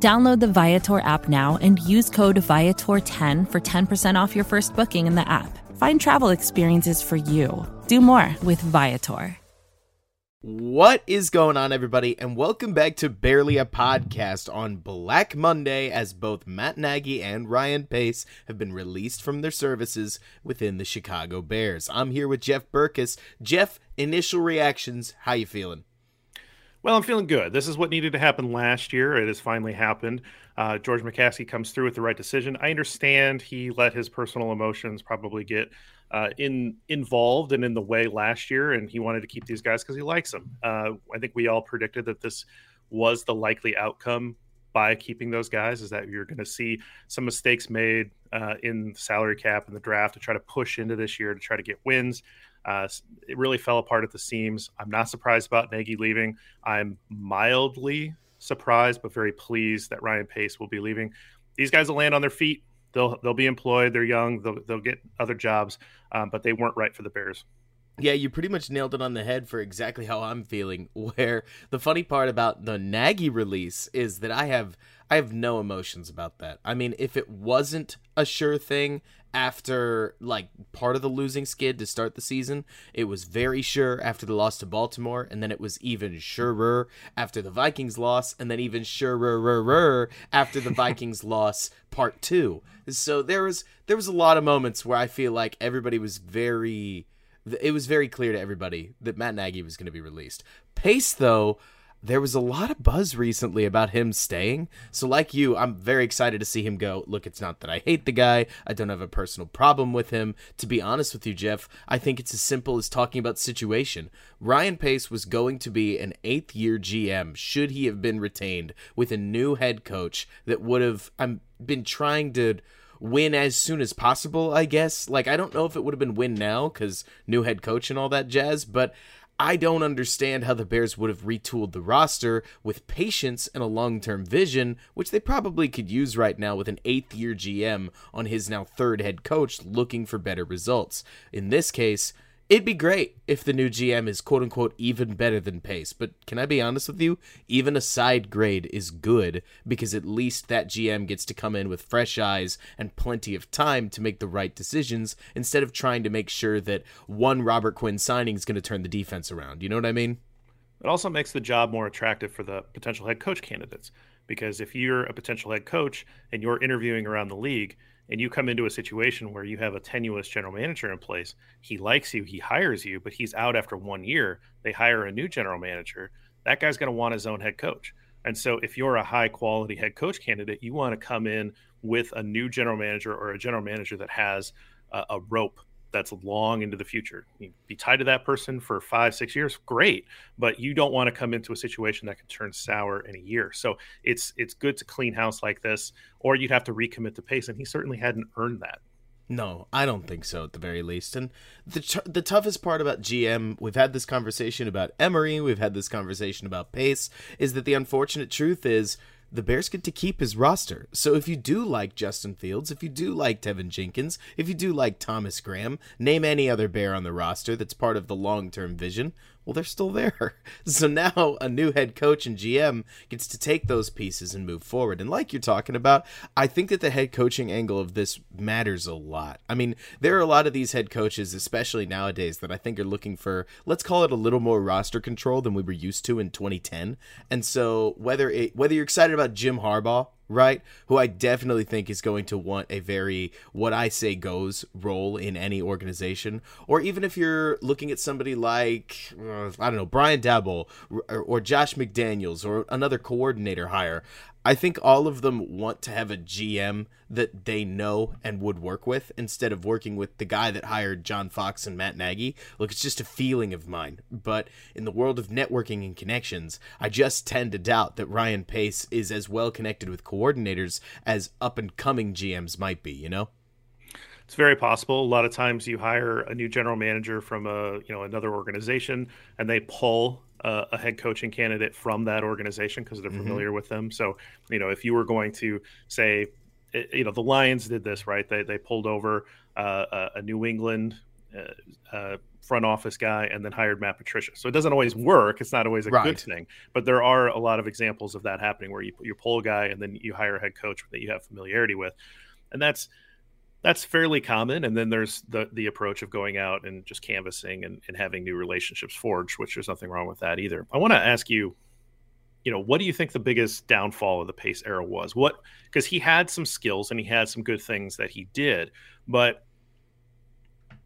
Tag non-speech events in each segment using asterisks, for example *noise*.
Download the Viator app now and use code Viator10 for 10% off your first booking in the app. Find travel experiences for you. Do more with Viator. What is going on, everybody, and welcome back to Barely a Podcast on Black Monday as both Matt Nagy and Ryan Pace have been released from their services within the Chicago Bears. I'm here with Jeff Berckes. Jeff, initial reactions, how you feeling? Well, I'm feeling good. This is what needed to happen last year. It has finally happened. Uh, George McCaskey comes through with the right decision. I understand he let his personal emotions probably get uh, in involved and in the way last year, and he wanted to keep these guys because he likes them. Uh, I think we all predicted that this was the likely outcome by keeping those guys. Is that you're going to see some mistakes made uh, in salary cap and the draft to try to push into this year to try to get wins. Uh, it really fell apart at the seams. I'm not surprised about Nagy leaving. I'm mildly surprised, but very pleased that Ryan Pace will be leaving. These guys will land on their feet. They'll they'll be employed. They're young. They'll they'll get other jobs, um, but they weren't right for the Bears. Yeah, you pretty much nailed it on the head for exactly how I'm feeling. *laughs* Where the funny part about the Nagy release is that I have I have no emotions about that. I mean, if it wasn't a sure thing after like part of the losing skid to start the season, it was very sure after the loss to Baltimore, and then it was even surer after the Vikings loss, and then even surer after the *laughs* Vikings loss part two. So there was there was a lot of moments where I feel like everybody was very it was very clear to everybody that Matt Nagy was going to be released. Pace though there was a lot of buzz recently about him staying. So, like you, I'm very excited to see him go. Look, it's not that I hate the guy, I don't have a personal problem with him. To be honest with you, Jeff, I think it's as simple as talking about situation. Ryan Pace was going to be an eighth year GM should he have been retained with a new head coach that would have I'm been trying to win as soon as possible, I guess. Like, I don't know if it would have been win now because new head coach and all that jazz, but I don't understand how the Bears would have retooled the roster with patience and a long term vision, which they probably could use right now with an eighth year GM on his now third head coach looking for better results. In this case, It'd be great if the new GM is quote unquote even better than Pace, but can I be honest with you? Even a side grade is good because at least that GM gets to come in with fresh eyes and plenty of time to make the right decisions instead of trying to make sure that one Robert Quinn signing is going to turn the defense around. You know what I mean? It also makes the job more attractive for the potential head coach candidates because if you're a potential head coach and you're interviewing around the league, and you come into a situation where you have a tenuous general manager in place, he likes you, he hires you, but he's out after one year. They hire a new general manager. That guy's going to want his own head coach. And so, if you're a high quality head coach candidate, you want to come in with a new general manager or a general manager that has a, a rope that's long into the future. You be tied to that person for five, six years, great. But you don't want to come into a situation that can turn sour in a year. So it's it's good to clean house like this, or you'd have to recommit to pace. And he certainly hadn't earned that. No, I don't think so at the very least. And the t- the toughest part about GM, we've had this conversation about Emery, we've had this conversation about Pace, is that the unfortunate truth is the Bears get to keep his roster. So if you do like Justin Fields, if you do like Teven Jenkins, if you do like Thomas Graham, name any other Bear on the roster that's part of the long term vision, well, they're still there. *laughs* So now a new head coach and GM gets to take those pieces and move forward. And like you're talking about, I think that the head coaching angle of this matters a lot. I mean, there are a lot of these head coaches, especially nowadays, that I think are looking for, let's call it a little more roster control than we were used to in 2010. And so whether it, whether you're excited about Jim Harbaugh right? Who I definitely think is going to want a very what I say goes role in any organization. Or even if you're looking at somebody like, uh, I don't know, Brian Daboll or, or Josh McDaniels or another coordinator hire, I think all of them want to have a GM that they know and would work with instead of working with the guy that hired John Fox and Matt Nagy. Look, it's just a feeling of mine. But in the world of networking and connections, I just tend to doubt that Ryan Pace is as well connected with coordinators as up and coming GMs might be, you know? It's very possible. A lot of times you hire a new general manager from a you know another organization, and they pull a, a head coaching candidate from that organization because they're mm-hmm. familiar with them. So you know if you were going to say, eh, you know, the Lions did this right. They they pulled over uh, a, a New England uh, uh, front office guy and then hired Matt Patricia. So it doesn't always work. It's not always a right. good thing, but there are a lot of examples of that happening where you you pull a guy and then you hire a head coach that you have familiarity with, and that's that's fairly common. And then there's the the approach of going out and just canvassing and, and having new relationships forged, which there's nothing wrong with that either. I want to ask you, you know, what do you think the biggest downfall of the Pace era was? What because he had some skills and he had some good things that he did, but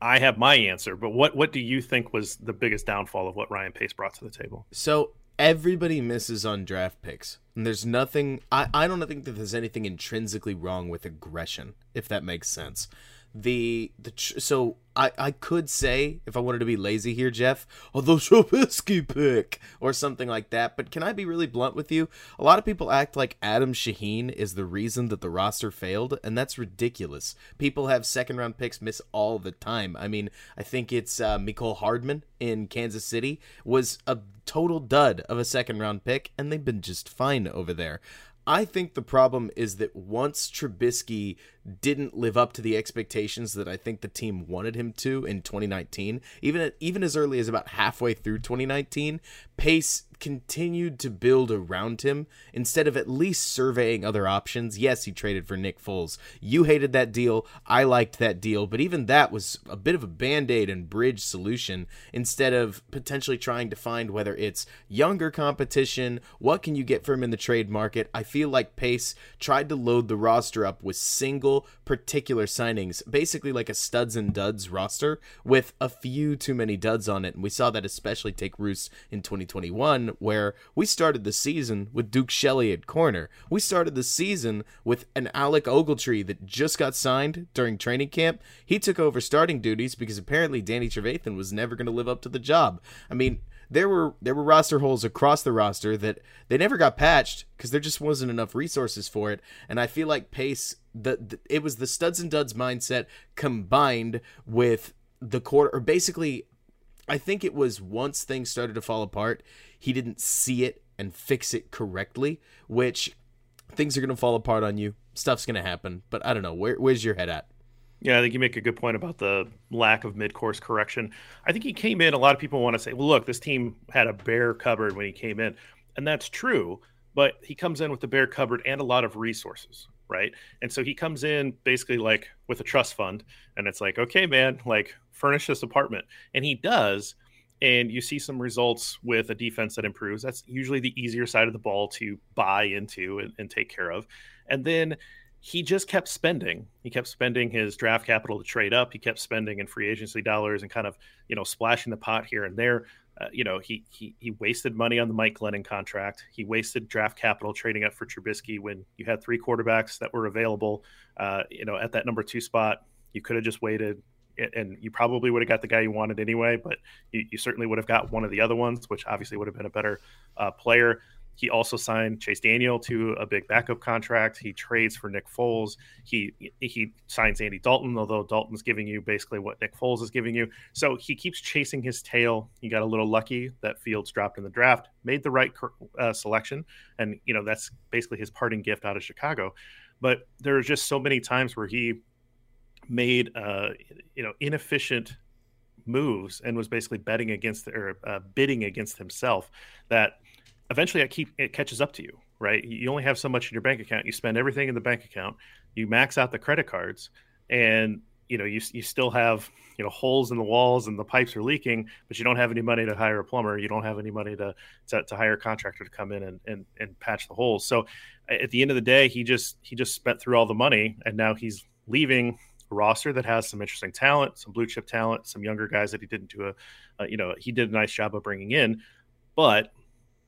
I have my answer, but what what do you think was the biggest downfall of what Ryan Pace brought to the table? So everybody misses on draft picks. And there's nothing I, I don't think that there's anything intrinsically wrong with aggression, if that makes sense the the so I I could say if I wanted to be lazy here, Jeff, oh the Trubisky pick or something like that. But can I be really blunt with you? A lot of people act like Adam Shaheen is the reason that the roster failed, and that's ridiculous. People have second round picks miss all the time. I mean, I think it's uh, Mecole Hardman in Kansas City was a total dud of a second round pick, and they've been just fine over there. I think the problem is that once Trubisky didn't live up to the expectations that I think the team wanted him to in 2019, even even as early as about halfway through 2019, Pace continued to build around him instead of at least surveying other options. Yes, he traded for Nick Foles. You hated that deal. I liked that deal, but even that was a bit of a band aid and bridge solution instead of potentially trying to find whether it's younger competition, what can you get from him in the trade market. I feel like Pace tried to load the roster up with single particular signings, basically like a studs and duds roster with a few too many duds on it. And we saw that especially take roost in 2021 where we started the season with Duke Shelley at corner. We started the season with an Alec Ogletree that just got signed during training camp. He took over starting duties because apparently Danny Trevathan was never going to live up to the job. I mean, there were there were roster holes across the roster that they never got patched because there just wasn't enough resources for it. And I feel like Pace the, the it was the studs and duds mindset combined with the quarter or basically I think it was once things started to fall apart, he didn't see it and fix it correctly, which things are going to fall apart on you. Stuff's going to happen. But I don't know. Where, where's your head at? Yeah, I think you make a good point about the lack of mid-course correction. I think he came in. A lot of people want to say, "Well, look, this team had a bare cupboard when he came in," and that's true. But he comes in with the bare cupboard and a lot of resources, right? And so he comes in basically like with a trust fund, and it's like, "Okay, man, like furnish this apartment," and he does and you see some results with a defense that improves. That's usually the easier side of the ball to buy into and, and, take care of. And then he just kept spending. He kept spending his draft capital to trade up. He kept spending in free agency dollars and kind of, you know, splashing the pot here and there. Uh, you know, he, he he wasted money on the Mike Glennon contract. He wasted draft capital trading up for Trubisky when you had three quarterbacks that were available. Uh, you know, at that number two spot, you could have just waited and you probably would have got the guy you wanted anyway, but you, you, certainly would have got one of the other ones, which obviously would have been a better uh, player. He also signed Chase Daniel to a big backup contract. He trades for Nick Foles. He he signs Andy Dalton, although Dalton's giving you basically what Nick Foles is giving you. So he keeps chasing his tail. He got a little lucky that Fields dropped in the draft, made the right uh, selection, and you know that's basically his parting gift out of Chicago. But there are just so many times where he made uh, you know inefficient moves and was basically betting against or uh, bidding against himself that eventually it keep it catches up to you right? You only have so much in your bank account. You spend everything in the bank account. You max out the credit cards and you know you, you still have you know holes in the walls and the pipes are leaking but you don't have any money to hire a plumber. You don't have any money to to, to hire a contractor to come in and, and and patch the holes. So at the end of the day he just he just spent through all the money and now he's leaving roster that has some interesting talent, some blue chip talent, some younger guys that he didn't do a, uh, you know, he did a nice job of bringing in, but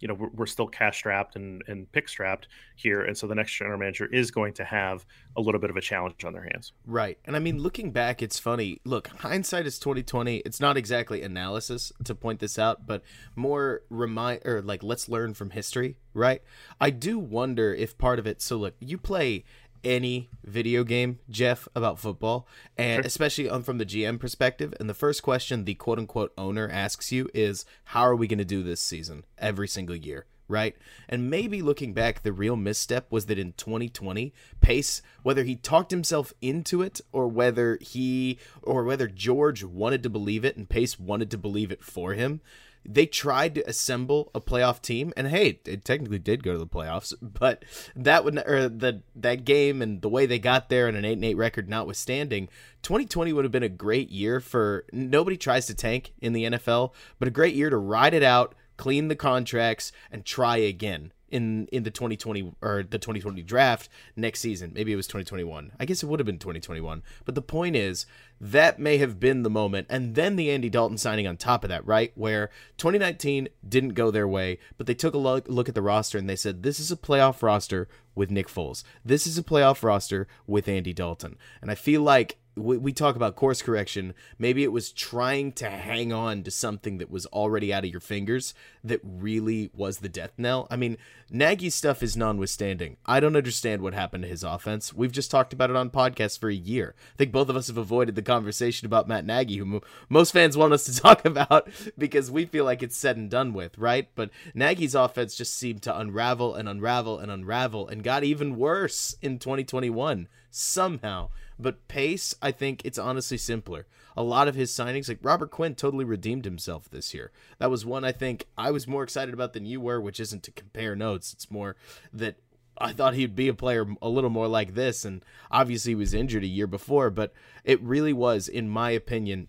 you know we're, we're still cash strapped and, and pick strapped here. And so the next general manager is going to have a little bit of a challenge on their hands. Right. And i mean looking back it's funny. Look hindsight is 2020 it's not exactly analysis to point this out but more remind or like let's learn from history right? I do wonder if part of it so look you play any video game, Jeff, about football, and Sure. especially um, from the GM perspective. And the first question the quote unquote owner asks you is, How are we going to do this season every single year? Right? And maybe looking back, the real misstep was that in 2020, Pace, whether he talked himself into it or whether he or whether George wanted to believe it and Pace wanted to believe it for him, they tried to assemble a playoff team and hey it technically did go to the playoffs *laughs* but that would or the that game and the way they got there and an 8 and 8 record notwithstanding 2020 would have been a great year for nobody tries to tank in the NFL but a great year to ride it out clean the contracts and try again in in the 2020 or the 2020 draft next season. Maybe it was 2021 i guess it would have been 2021 but the point is that may have been the moment. And then the andy dalton signing on top of that right? Where 2019 didn't go their way but they took a look, look at the roster and they said this is a playoff roster with nick foles. This is a playoff roster with andy dalton. And i feel like we, we talk about course correction. Maybe it was trying to hang on to something that was already out of your fingers that really was the death knell. I mean, Nagy's stuff is notwithstanding. I don't understand what happened to his offense. We've just talked about it on podcasts for a year. I think both of us have avoided the conversation about Matt Nagy, who mo- most fans want us to *laughs* talk about because we feel like it's said and done with, right? But Nagy's offense just seemed to unravel and unravel and unravel and got even worse in 2021 somehow. But Pace, I think it's honestly simpler. A lot of his signings, like Robert Quinn, totally redeemed himself this year. That was one I think I was more excited about than you were, which isn't to compare notes. It's more that I thought he'd be a player a little more like this, and obviously he was injured a year before, but it really was, in my opinion,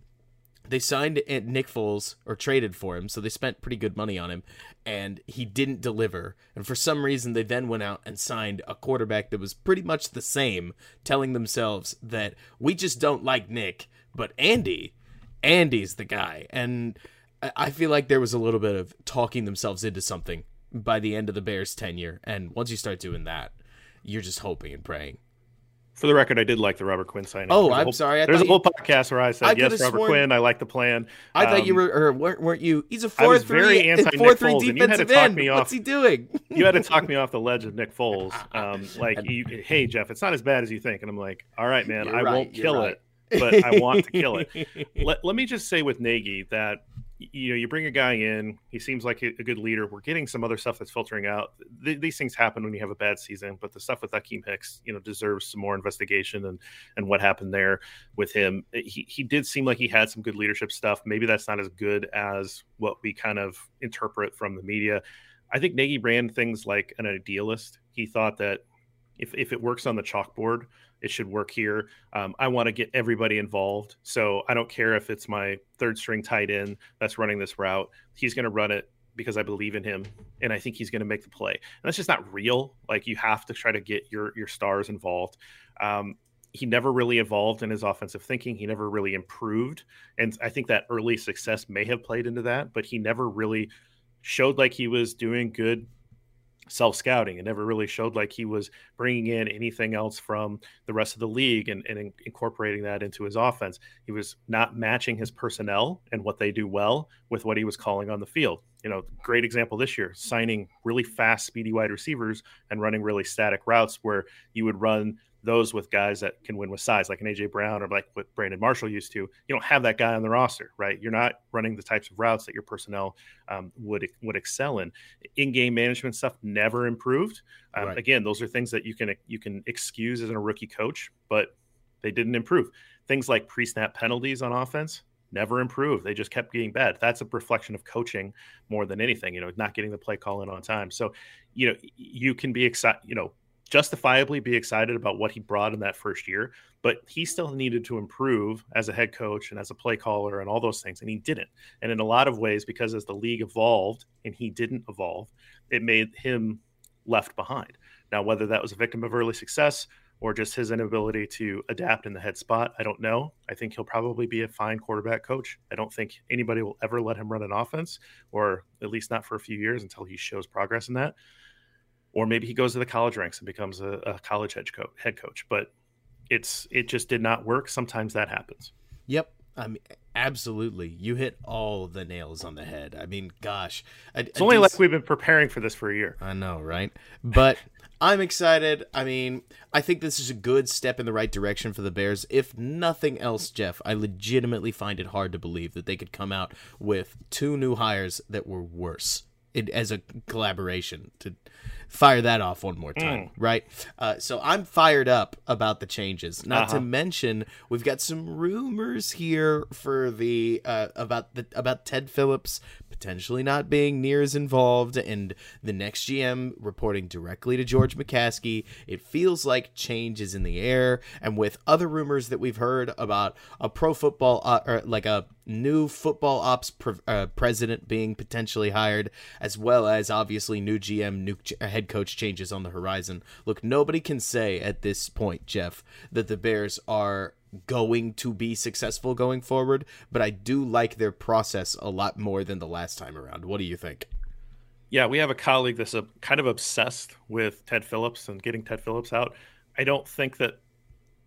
they signed Nick Foles or traded for him, so they spent pretty good money on him, and he didn't deliver. And for some reason, they then went out and signed a quarterback that was pretty much the same, telling themselves that we just don't like Nick, but Andy, Andy's the guy. And I- feel like there was a little bit of talking themselves into something by the end of the Bears' tenure. And once you start doing that, you're just hoping and praying. For the record, I did like the Robert Quinn signing. Oh, I'm whole- sorry. I there's a whole podcast where I said I yes, Robert sworn- Quinn. I like the plan. I thought you Um, were, or weren't, weren't you? He's a four three, very anti Nick four three Foles, and you had to defensive end. me What's he doing? *laughs* you had to talk me off the ledge of Nick Foles. *laughs* Um, like, you, hey Jeff, it's not as bad as you think, and I'm like, all right, man, You're I right, won't kill right. it, but I want to kill it. *laughs* Let, let me just say with Nagy that you know you bring a guy in, he seems like a, good leader. We're getting some other stuff that's filtering out. Th- these things happen when you have a bad season, but the stuff with Akiem Hicks, you know, deserves some more investigation and and what happened there with him. Eh, he he did seem like he had some good leadership stuff. Maybe that's not as good as what we kind of interpret from the media. I think Nagy ran things like an idealist. He thought that if, if it works on the chalkboard, it should work here. Um, I want to get everybody involved. So I don't care if it's my third string tight end that's running this route. He's going to run it because I believe in him and I think he's going to make the play. And that's just not real. Like you have to try to get your your stars involved. Um, he never really evolved in his offensive thinking. He never really improved. And I think that early success may have played into that, but he never really showed like he was doing good self scouting and never really showed like he was bringing in anything else from the rest of the league and, and in- incorporating that into his offense. He was not matching his personnel and what they do well with what he was calling on the field. You know, great example this year signing really fast, speedy wide receivers and running really static routes where you would run those with guys that can win with size, like an AJ Brown or like what Brandon Marshall used to. You don't have that guy on the roster, right? You're not running the types of routes that your personnel um, would would excel in. In-game management stuff never improved. Um, Right. Again, those are things that you can you can excuse as a rookie coach, but they didn't improve. Things like pre-snap penalties on offense never improved. They just kept getting bad. That's a reflection of coaching more than anything. You know, not getting the play call in on time. So, you know, you can be excited. You know justifiably be excited about what he brought in that first year, but he still needed to improve as a head coach and as a play caller and all those things, and he didn't. And in a lot of ways, because as the league evolved and he didn't evolve, it made him left behind. Now, whether that was a victim of early success or just his inability to adapt in the head spot, I don't know. I think he'll probably be a fine quarterback coach. I don't think anybody will ever let him run an offense, or at least not for a few years until he shows progress in that or maybe he goes to the college ranks and becomes a, a college head coach. Head coach, but it's it just did not work. Sometimes that happens. Yep. I mean, absolutely. You hit all the nails on the head. I mean, gosh. It's only like we've been preparing for this for a year. I know, right? But *laughs* I'm excited. I mean, I think this is a good step in the right direction for the Bears. If nothing else, Jeff, I legitimately find it hard to believe that they could come out with two new hires that were worse it, as a collaboration to fire that off one more time, mm. right? Uh, so I'm fired up about the changes. Not uh-huh. to mention, we've got some rumors here for the uh, about the about Ted Phillips potentially not being near as involved, and the next GM reporting directly to George McCaskey. It feels like change is in the air, and with other rumors that we've heard about a pro football uh, or like a new football ops pre- uh, president being potentially hired, as well as obviously new GM, new head coach changes on the horizon. Look, nobody can say at this point, Jeff, that the Bears are going to be successful going forward, but I do like their process a lot more than the last time around. What do you think? Yeah, we have a colleague that's a, kind of obsessed with Ted Phillips and getting Ted Phillips out. I don't think that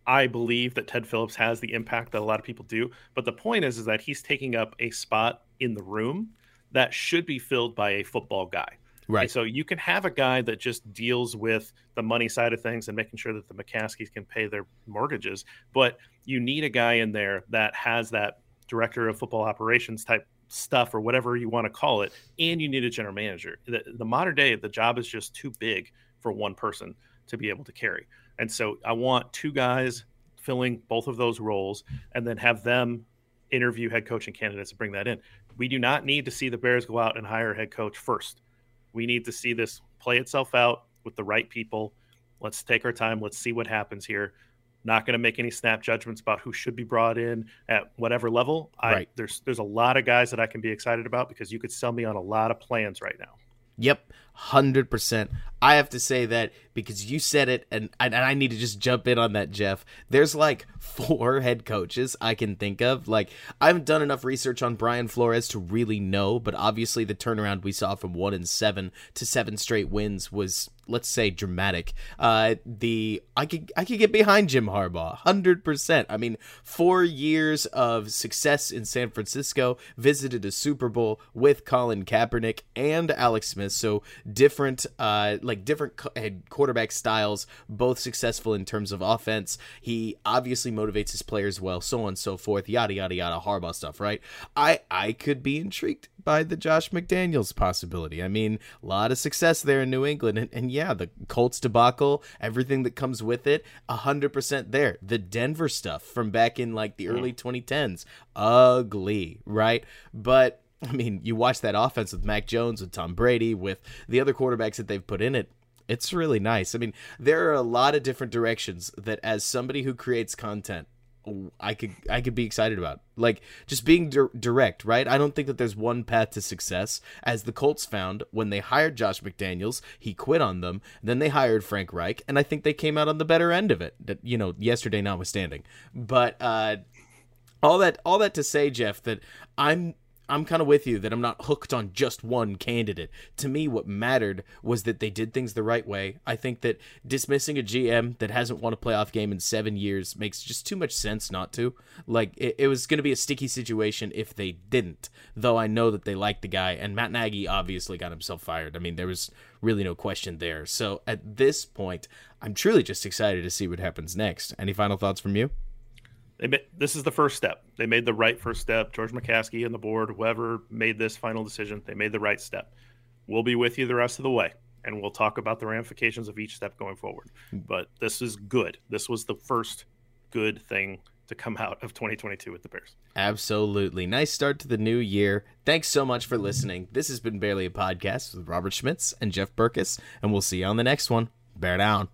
I believe that Ted Phillips has the impact that a lot of people do, but the point is is that he's taking up a spot in the room that should be filled by a football guy. Right. And so you can have a guy that just deals with the money side of things and making sure that the McCaskeys can pay their mortgages, but you need a guy in there that has that director of football operations type stuff or whatever you want to call it, and you need a general manager. The, the modern day, the job is just too big for one person to be able to carry. And so I want two guys filling both of those roles and then have them interview head coaching candidates and bring that in. We do not need to see the Bears go out and hire a head coach first. We need to see this play itself out with the right people. Let's take our time. Let's see what happens here. Not going to make any snap judgments about who should be brought in at whatever level. I, right. There's there's a lot of guys that I can be excited about because you could sell me on a lot of plans right now. Yep, hundred percent. I have to say that because you said it, and, and I need to just jump in on that, Jeff. There's like *laughs* four head coaches I can think of. Like I haven't done enough research on Brian Flores to really know, but obviously the turnaround we saw from one and seven to seven straight wins was let's say dramatic. Uh, the I could I could get behind Jim Harbaugh, hundred percent. I mean, four years of success in San Francisco, visited a Super Bowl with Colin Kaepernick and Alex Smith, so different, uh, like different quarterback styles, both successful in terms of offense. He obviously motivates his players well, so on and so forth. Yada yada yada, Harbaugh stuff, right? I I could be intrigued by the Josh McDaniels possibility. I mean, a lot of success there in New England. And, and yeah, the Colts debacle, everything that comes with it, 100% there. The Denver stuff from back in like the early mm. 2010s, ugly, right? But I mean, you watch that offense with Mac Jones, with Tom Brady, with the other quarterbacks that they've put in it. It's really nice. I mean, there are a lot of different directions that, as somebody who creates content, I could I could be excited about. Like just being di- direct, right? I don't think that there's one path to success. As the Colts found when they hired Josh McDaniels, he quit on them. Then they hired Frank Reich, and I think they came out on the better end of it. That you know, yesterday notwithstanding. But uh, all that all that to say, Jeff, that I'm I'm kind of with you that I'm not hooked on just one candidate. To me, what mattered was that they did things the right way. I think that dismissing a GM that hasn't won a playoff game in seven years makes just too much sense not to. Like, it, it was going to be a sticky situation if they didn't, though I know that they liked the guy, and Matt Nagy obviously got himself fired. I mean, there was really no question there. So at this point, I'm truly just excited to see what happens next. Any final thoughts from you? They made, this is the first step. They made the right first step. George McCaskey and the board, whoever made this final decision, they made the right step. We'll be with you the rest of the way, and we'll talk about the ramifications of each step going forward. Mm. But this is good. This was the first good thing to come out of 2022 with the Bears. Absolutely. Nice start to the new year. Thanks so much for listening. This has been Barely a Podcast with Robert Schmitz and Jeff Berckes, and we'll see you on the next one. Bear down.